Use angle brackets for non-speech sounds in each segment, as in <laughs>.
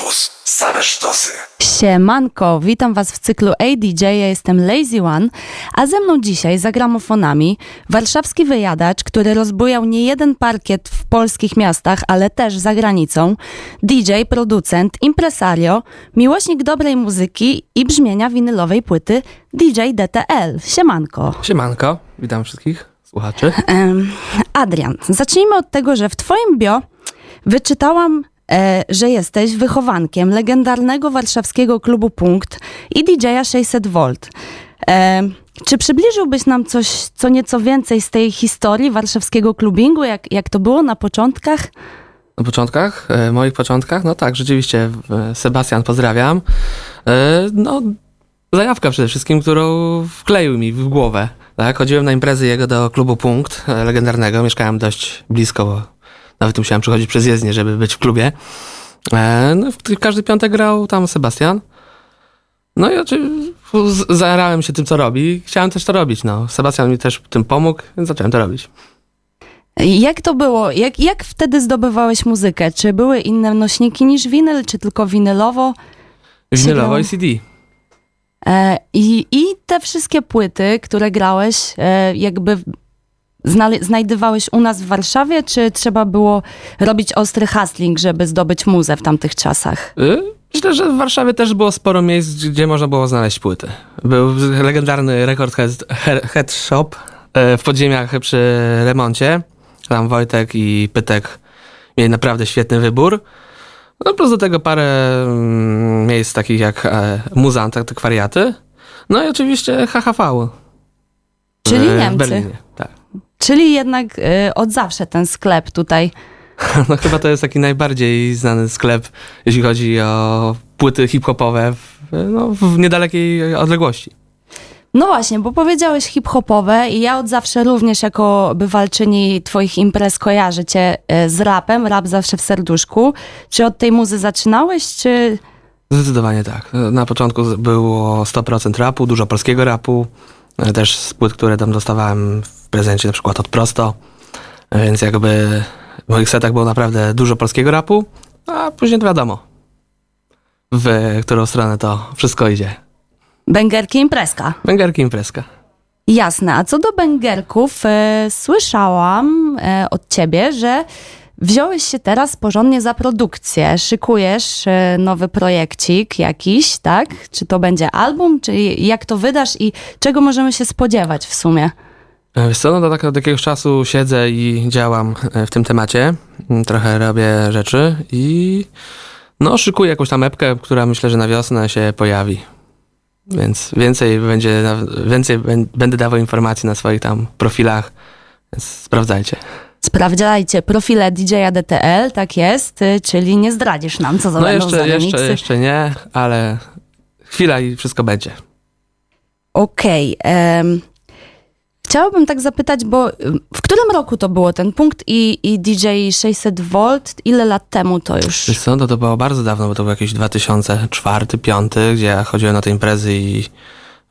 Campus. Same sztosy. Siemanko, witam Was w cyklu ADJ, ja jestem Lazy One, a ze mną dzisiaj za gramofonami warszawski wyjadacz, który rozbujał nie jeden parkiet w polskich miastach, ale też za granicą, DJ, producent, impresario, miłośnik dobrej muzyki i brzmienia winylowej płyty DJ DTL. Siemanko. Siemanko, witam wszystkich słuchaczy. Adrian, zacznijmy od tego, że w Twoim bio wyczytałam, że jesteś wychowankiem legendarnego warszawskiego klubu Punkt i DJ-a 600V. E, czy przybliżyłbyś nam coś, co nieco więcej z tej historii warszawskiego klubingu, jak, jak to było na początkach? Na początkach, e, moich początkach, no tak, rzeczywiście, e, Sebastian, pozdrawiam. E, no, zajawka przede wszystkim, którą wkleił mi w głowę. Tak, chodziłem na imprezy jego do klubu Punkt, e, legendarnego, mieszkałem dość blisko, nawet musiałem przychodzić przez jezdnię, żeby być w klubie. E, no, każdy piątek grał tam Sebastian. No i zajarałem się tym, co robi chciałem też to robić, no. Sebastian mi też w tym pomógł, więc zacząłem to robić. Jak to było? Jak, jak wtedy zdobywałeś muzykę? Czy były inne nośniki niż winyl, czy tylko winylowo? Winylowo i CD. E, i, I te wszystkie płyty, które grałeś, e, jakby znajdowałeś u nas w Warszawie, czy trzeba było robić ostry hustling, żeby zdobyć muzę w tamtych czasach? Y, Myślę, że w Warszawie też było sporo miejsc, gdzie można było znaleźć płyty. Był legendarny Record Head, He- Head Shop e, w podziemiach przy remoncie. Tam Wojtek i Pytek mieli naprawdę świetny wybór. No plus do tego parę mm, miejsc takich jak e, Muzant, tak, te wariaty. No i oczywiście HHV. Czyli e, W Niemcy. Berlinie, tak. Czyli jednak e, od zawsze ten sklep tutaj. <laughs> No chyba to jest taki najbardziej znany sklep, jeśli chodzi o płyty hip-hopowe w, no, w niedalekiej odległości. No właśnie, bo powiedziałeś hip-hopowe i ja od zawsze również jako bywalczyni twoich imprez kojarzę cię e, z rapem, rap zawsze w serduszku. Czy od tej muzy zaczynałeś, czy... Zdecydowanie tak. Na początku było 100% rapu, dużo polskiego rapu, też z płyt, które tam dostawałem prezencie, na przykład od Prosto, więc jakby w moich setach było naprawdę dużo polskiego rapu, a później to wiadomo, w którą stronę to wszystko idzie. Bęgerki imprezka? Węgerki imprezka. Jasne. A co do bęgerków, e, słyszałam e, od ciebie, że wziąłeś się teraz porządnie za produkcję. Szykujesz e, nowy projekcik jakiś, tak? Czy to będzie album, czy jak to wydasz i czego możemy się spodziewać w sumie? E, co, no tak od jakiegoś czasu siedzę i działam e, w tym temacie. Mm, Trochę robię rzeczy i no szykuję jakąś tam epkę, która myślę, że na wiosnę się pojawi. Więc więcej będzie, więcej bę- będę dawał informacji na swoich tam profilach, więc sprawdzajcie. Sprawdzajcie profile DJ-a DTL, tak jest, y, czyli nie zdradzisz nam, co za No jeszcze, jeszcze, jeszcze nie, ale chwila i wszystko będzie. Okej. em, chciałabym tak zapytać, bo ym, w którym roku to było ten punkt i, i DJ 600V? Ile lat temu to już? Wiesz co, no to było bardzo dawno, bo to był jakiś 2004-2005, gdzie ja chodziłem na te imprezy i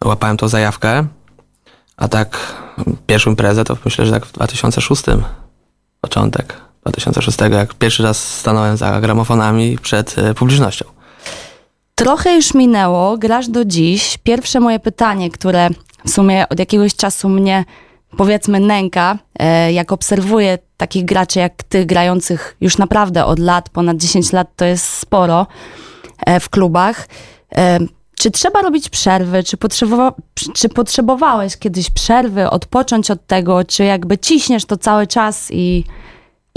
łapałem tą zajawkę. A tak pierwszą imprezę to myślę, że tak w 2006. Początek 2006, jak pierwszy raz stanąłem za gramofonami przed e, publicznością. Trochę już minęło, grasz do dziś. Pierwsze moje pytanie, które w sumie od jakiegoś czasu mnie powiedzmy nęka, e, jak obserwuję takich graczy jak ty, grających już naprawdę od lat, ponad 10 lat to jest sporo e, w klubach. E, Czy trzeba robić przerwy? Czy, potrzebowa- czy potrzebowałeś kiedyś przerwy, odpocząć od tego? Czy jakby ciśniesz to cały czas i,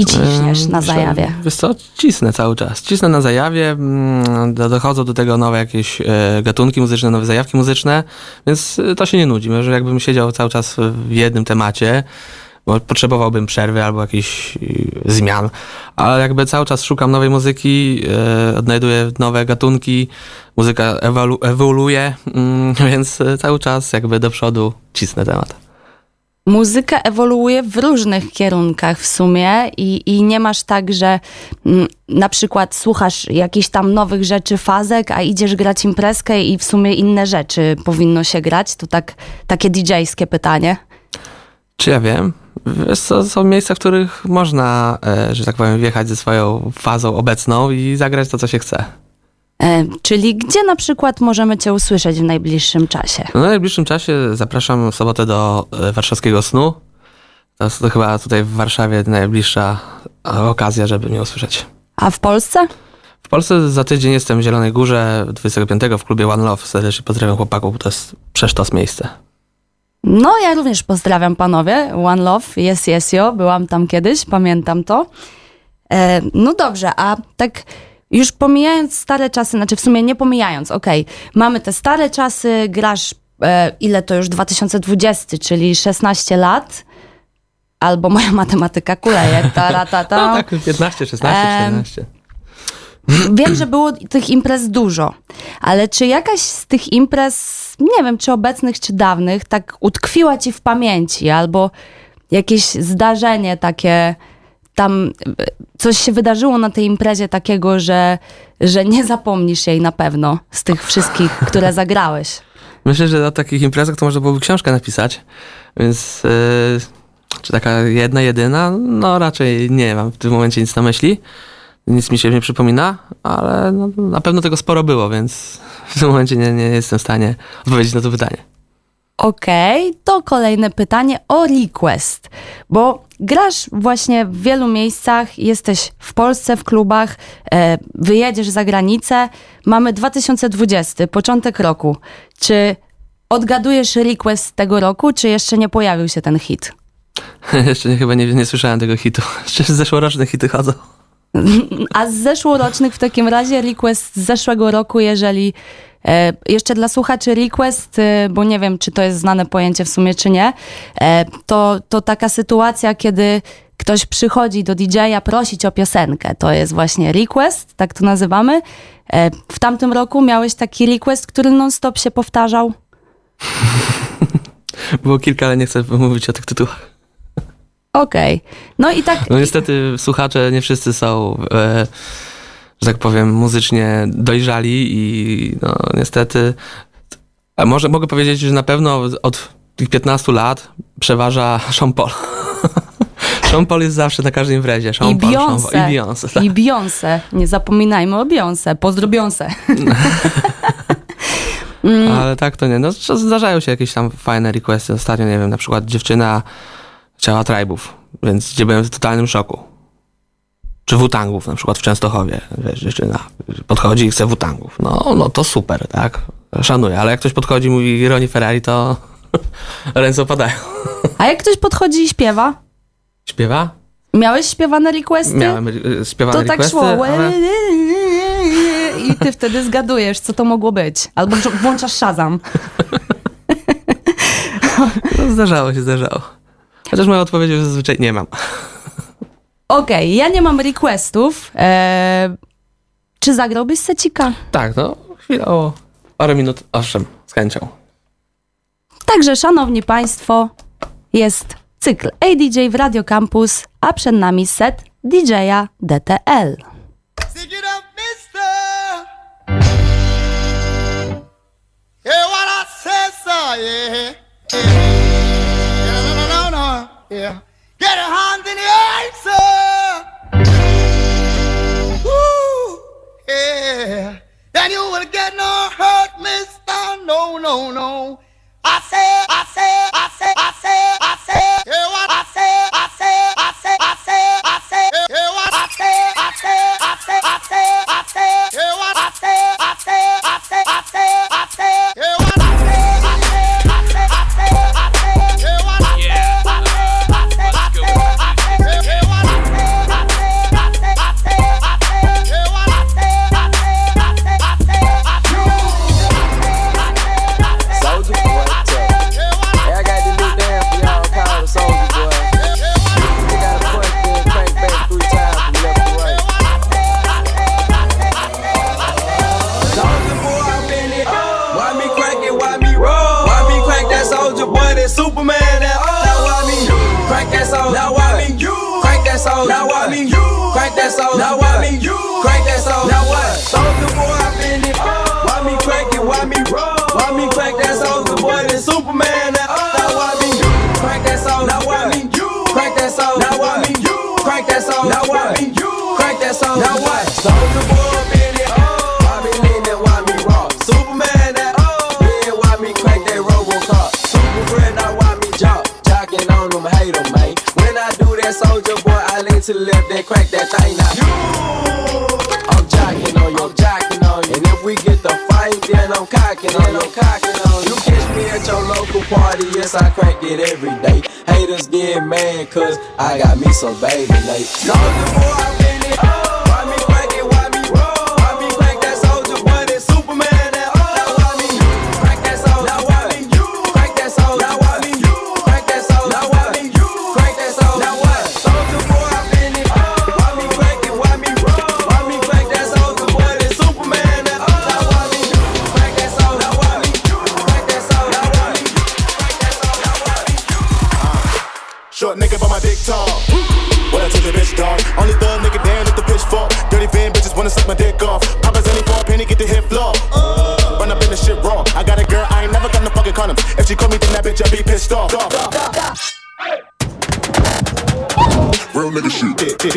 i ciśniesz na zajawie? Wiesz co, cisnę cały czas. Cisnę na zajawie, mm, do, dochodzą do tego nowe jakieś e, gatunki muzyczne, nowe zajawki muzyczne, więc e, to się nie nudzi. Może jakbym siedział cały czas w jednym temacie, bo potrzebowałbym przerwy albo jakichś e, zmian, ale jakby cały czas szukam nowej muzyki, odnajduję nowe gatunki, muzyka ewolu- ewoluuje, mm, <laughs> więc cały czas jakby do przodu cisnę temat. Muzyka ewoluuje w różnych kierunkach w sumie i, i nie masz tak, że mm, na przykład słuchasz jakichś tam nowych rzeczy, fazek, a idziesz grać imprezkę i w sumie inne rzeczy powinno się grać. To tak, takie DJ-skie pytanie. Czy ja wiem? Są miejsca, w których można, e, że tak powiem, wjechać ze swoją fazą obecną i zagrać to, co się chce. E, czyli gdzie na przykład możemy Cię usłyszeć w najbliższym czasie? No, w najbliższym czasie zapraszam w sobotę do e, warszawskiego snu. To jest to chyba tutaj w Warszawie najbliższa e, okazja, żeby mnie usłyszeć. A w Polsce? W Polsce za tydzień jestem w Zielonej Górze 25 w klubie One Love. Serdecznie pozdrawiam chłopaków, to jest przesztos miejsce. No, ja również pozdrawiam panowie. One Love, yes, yes, yo. Byłam tam kiedyś, pamiętam to. E, no dobrze, a tak już pomijając stare czasy, znaczy w sumie nie pomijając, okej, mamy te stare czasy, grasz e, ile to już 2020, czyli 16 lat, albo moja <laughs> matematyka kuleje, ta, ta, ta. No tak, 15, 16, Em, 14. Wiem, że było tych imprez dużo, ale czy jakaś z tych imprez, nie wiem, czy obecnych, czy dawnych, tak utkwiła ci w pamięci, albo jakieś zdarzenie takie, tam e, coś się wydarzyło na tej imprezie takiego, że, że nie zapomnisz jej na pewno z tych wszystkich, które <laughs> zagrałeś? Myślę, że o takich imprezach to można byłoby książkę napisać, więc yy, czy taka jedna, jedyna? No raczej nie mam w tym momencie nic na myśli. Nic mi się nie przypomina, ale no, na pewno tego sporo było, więc w tym momencie nie, nie jestem w stanie odpowiedzieć na to pytanie. Okej, to kolejne pytanie o request, bo grasz właśnie w wielu miejscach, jesteś w Polsce w klubach, e, wyjedziesz za granicę, mamy 2020, początek roku. Czy odgadujesz request tego roku, czy jeszcze nie pojawił się ten hit? <laughs> Jeszcze nie, chyba nie, nie słyszałem tego hitu. <laughs> Jeszcze zeszłoroczne hity chodzą. <laughs> A z zeszłorocznych w takim razie request z zeszłego roku, jeżeli e, jeszcze dla słuchaczy request, e, bo nie wiem, czy to jest znane pojęcie w sumie, czy nie, e, to, to taka sytuacja, kiedy ktoś przychodzi do DJ-a prosić o piosenkę. To jest właśnie request, tak to nazywamy. E, w tamtym roku miałeś taki request, który non-stop się powtarzał. <laughs> Było kilka, ale nie chcę mówić o tych tytułach. Okej. No i tak No niestety słuchacze nie wszyscy są, e, że tak powiem, muzycznie dojrzali i no niestety, a może mogę powiedzieć, że na pewno od tych 15 lat przeważa Sean Paul. Sean Paul jest zawsze na każdej imprezie. I. Beyoncé. I Beyoncé. Tak. I Beyoncé. Nie zapominajmy o Beyoncé. Pozdro Beyoncé. <laughs> Mm. Ale tak to nie. No zdarzają się jakieś tam fajne requesty. Ostatnio, nie wiem, na przykład dziewczyna chciała tribów, więc gdzie byłem w totalnym szoku. Czy wutangów, na przykład w Częstochowie. Wiesz, dziewczyna podchodzi i chce wutangów. No, no to super, tak? Szanuję, ale jak ktoś podchodzi i mówi Roni Ferrari, to <laughs> ręce opadają. A jak ktoś podchodzi i śpiewa? Śpiewa? Miałeś śpiewane requesty? Miałem y, śpiewane To tak requesty, szło. ale... I ty wtedy zgadujesz, co to mogło być. Albo włączasz Shazam. <laughs> No, zdarzało się, zdarzało. Chociaż moja odpowiedź zazwyczaj nie mam. Okej, ja nie mam requestów. Eee, czy zagrałbyś secika? Tak, no chwilowo, parę minut, owszem, z chęcią. Także, szanowni państwo, jest cykl ADJ w Radio Campus, a przed nami set DJ-a DTL. Crank that song. Now what? Crank that song. Now what? Soldier boy, been it. I been in that why me raw. Superman that oh. Yeah, why me crank that RoboCop. Super friend, I why me jock. Jocking on them, man. When I do that, soldier boy, I lean to the left and crack that thing. Now you. I'm jocking on you. I'm jocking on you. And if we get the fight, then I'm cocking on you. Cocking on you. You catch me at your local party, yes I crack it every day haters get mad, cause I got me some baby late.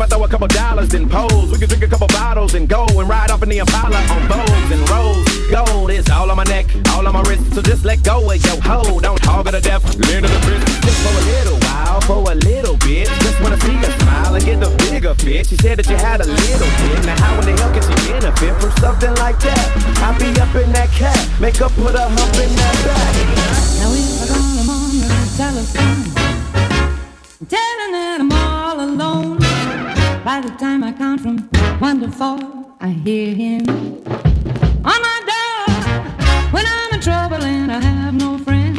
if I throw a couple dollars in pose. We can drink a couple bottles and go and ride off in the Impala on bows and rolls. Gold is all on my neck, all on my wrist. So just let go of your hold. Don't talk to the death, lean of the fist. Just for a little while, for a little bit. Just wanna see her smile and get the bigger fit. She said that you had a little bit. Now how in the hell can she benefit from something like that? I be up in that cat, make her put a hump in that back. Now we are on the telephone, telling that I'm all alone. By the time I count from one to four, I hear him on my door. When I'm in trouble and I have no friend,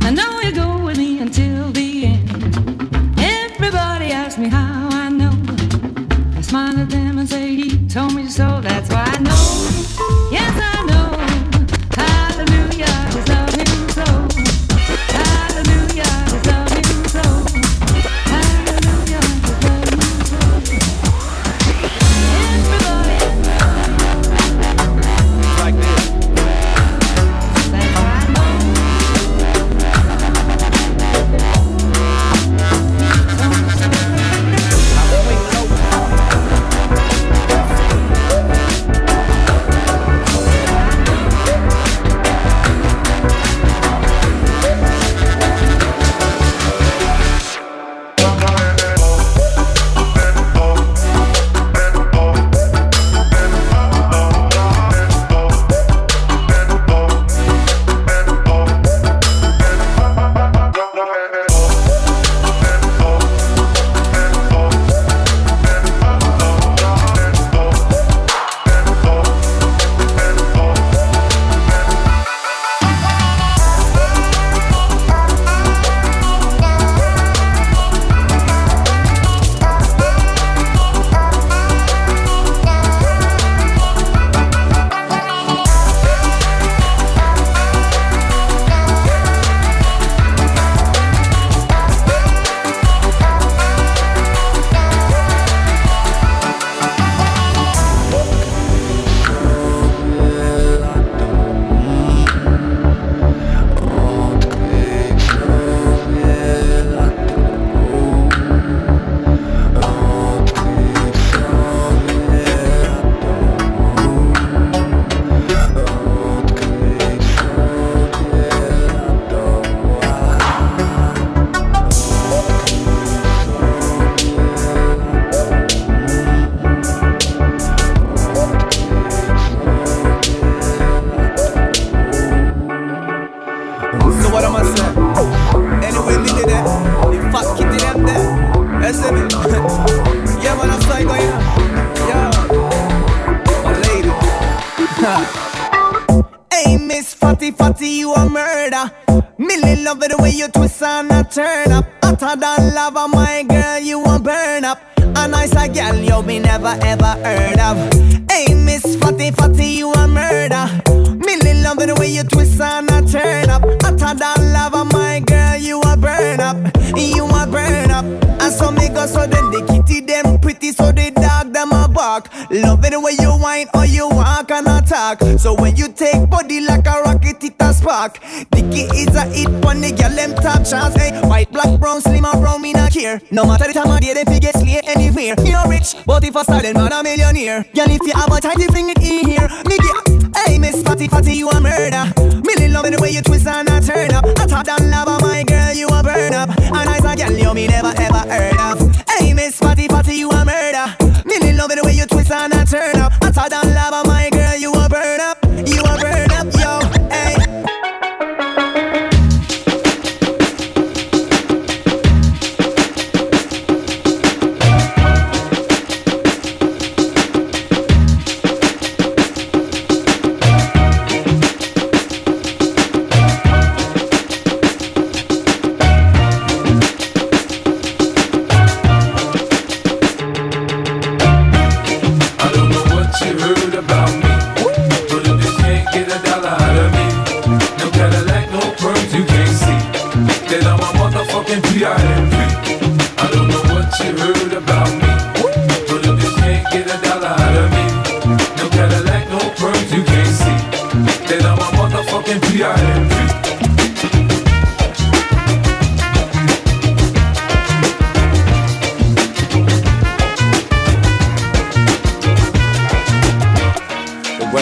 I know he'll go with me until the end. Everybody asks me how. Fatty Fatty, you a murder. Millie love it the way you twist and a turn up. Hotter than lava, my girl, you a burn up. A nice a girl you be never ever heard of. Hey, Miss Fatty Fatty, you a murder. Millie love it the way you twist and a turn up. Hotter than lava, my girl, you a burn up. You a burn up. And so me go so then the kitty them pretty so the dog them a bark. Love it the way you whine or you walk and attack. So when you take body like a rocket, it a spark. Dicky is a hit when the girl them top chance. Hey, white, black, brown, slim or brown, me not care. No matter the time of day, they fi get slay anywhere. You're rich, but if I start then man a millionaire. Girl, if you have a tight, you bring it in here. Me get, hey Miss Fatty Fatty, you a murder. Millie love it the way you twist and a turn up. Hotter than lava, my girl, you a burn up. And I a girl you me never ever heard of. Hey Miss Fatty Fatty, you a murder.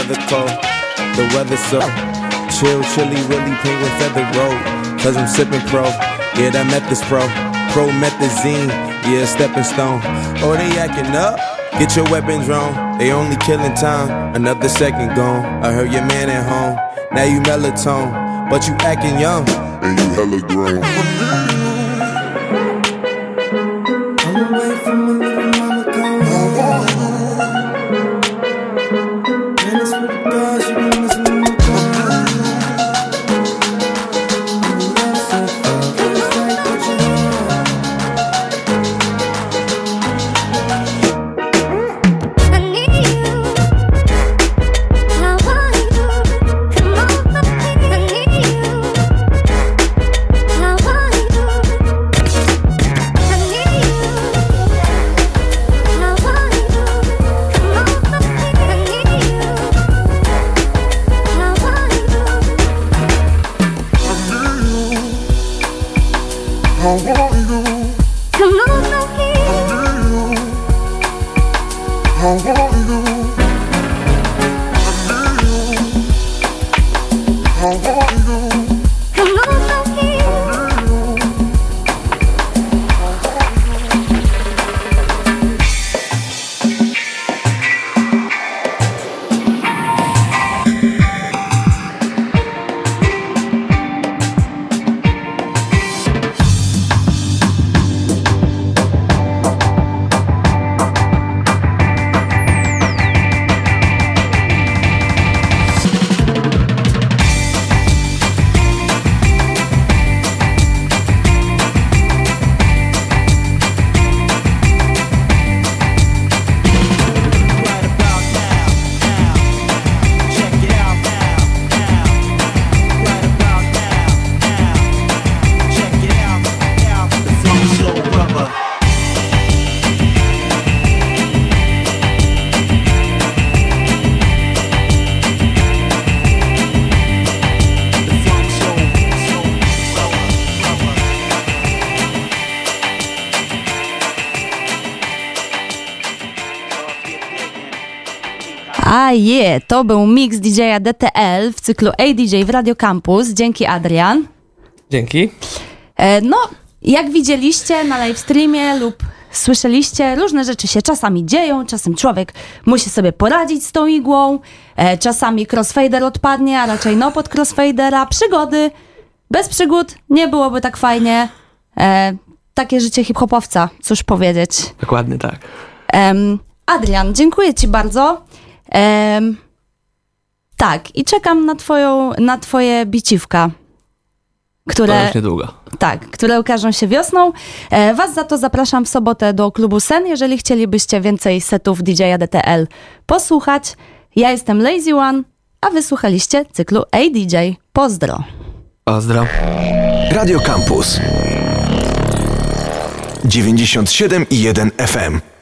The cold, the weather so chill, chilly, willy, penguin feather road. Cause I'm sipping pro, yeah, that Memphis pro. Pro Promethazine, yeah, stepping stone. Oh, they acting up? Get your weapons wrong. They only killing time, another second gone. I heard your man at home, now you melatonin, but you acting young. And you hella grown. Je, to był mix DJ-a DTL w cyklu ADJ w Radio Campus. Dzięki Adrian. Dzięki. E, no, jak widzieliście na live streamie lub słyszeliście, różne rzeczy się czasami dzieją, czasem człowiek musi sobie poradzić z tą igłą, e, czasami crossfader odpadnie, a raczej no pod crossfadera, przygody. Bez przygód nie byłoby tak fajnie. E, takie życie hip-hopowca, cóż powiedzieć. Dokładnie tak. Adrian, dziękuję Ci bardzo. Em, Tak, i czekam na, twoją, na twoje biciwka, To które, już niedługo. tak, które ukażą się wiosną. E, was za to zapraszam w sobotę do klubu Sen, jeżeli chcielibyście więcej setów DJ DTL posłuchać. Ja jestem Lazy One, a wysłuchaliście cyklu ADJ. Pozdro! Pozdro. Radio Campus 97,1 FM.